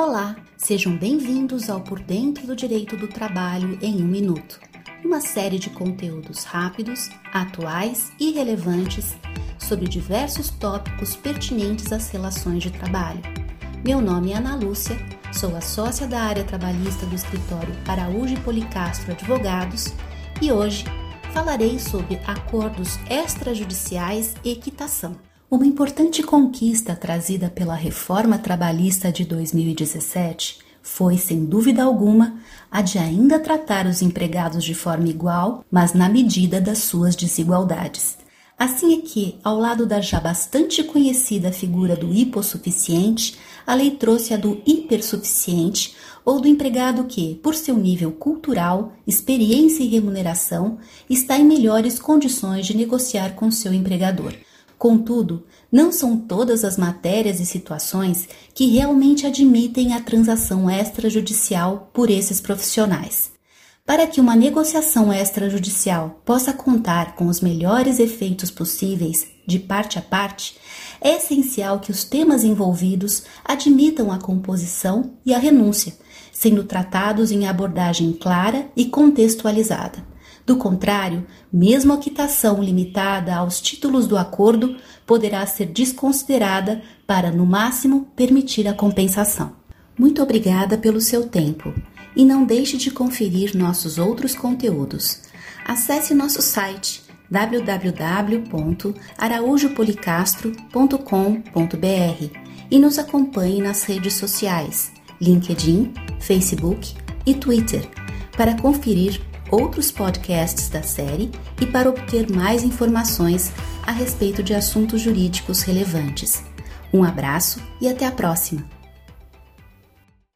Olá, sejam bem-vindos ao Por Dentro do Direito do Trabalho em um Minuto, uma série de conteúdos rápidos, atuais e relevantes sobre diversos tópicos pertinentes às relações de trabalho. Meu nome é Ana Lúcia, sou a sócia da área trabalhista do escritório Araújo e Policastro Advogados e hoje falarei sobre acordos extrajudiciais e equitação. Uma importante conquista trazida pela reforma trabalhista de 2017 foi, sem dúvida alguma, a de ainda tratar os empregados de forma igual, mas na medida das suas desigualdades. Assim é que, ao lado da já bastante conhecida figura do hipossuficiente, a lei trouxe a do hipersuficiente, ou do empregado que, por seu nível cultural, experiência e remuneração, está em melhores condições de negociar com seu empregador. Contudo, não são todas as matérias e situações que realmente admitem a transação extrajudicial por esses profissionais. Para que uma negociação extrajudicial possa contar com os melhores efeitos possíveis, de parte a parte, é essencial que os temas envolvidos admitam a composição e a renúncia, sendo tratados em abordagem clara e contextualizada. Do contrário, mesmo a quitação limitada aos títulos do acordo poderá ser desconsiderada para, no máximo, permitir a compensação. Muito obrigada pelo seu tempo e não deixe de conferir nossos outros conteúdos. Acesse nosso site www.araújopolicastro.com.br e nos acompanhe nas redes sociais LinkedIn, Facebook e Twitter para conferir outros podcasts da série e para obter mais informações a respeito de assuntos jurídicos relevantes. Um abraço e até a próxima!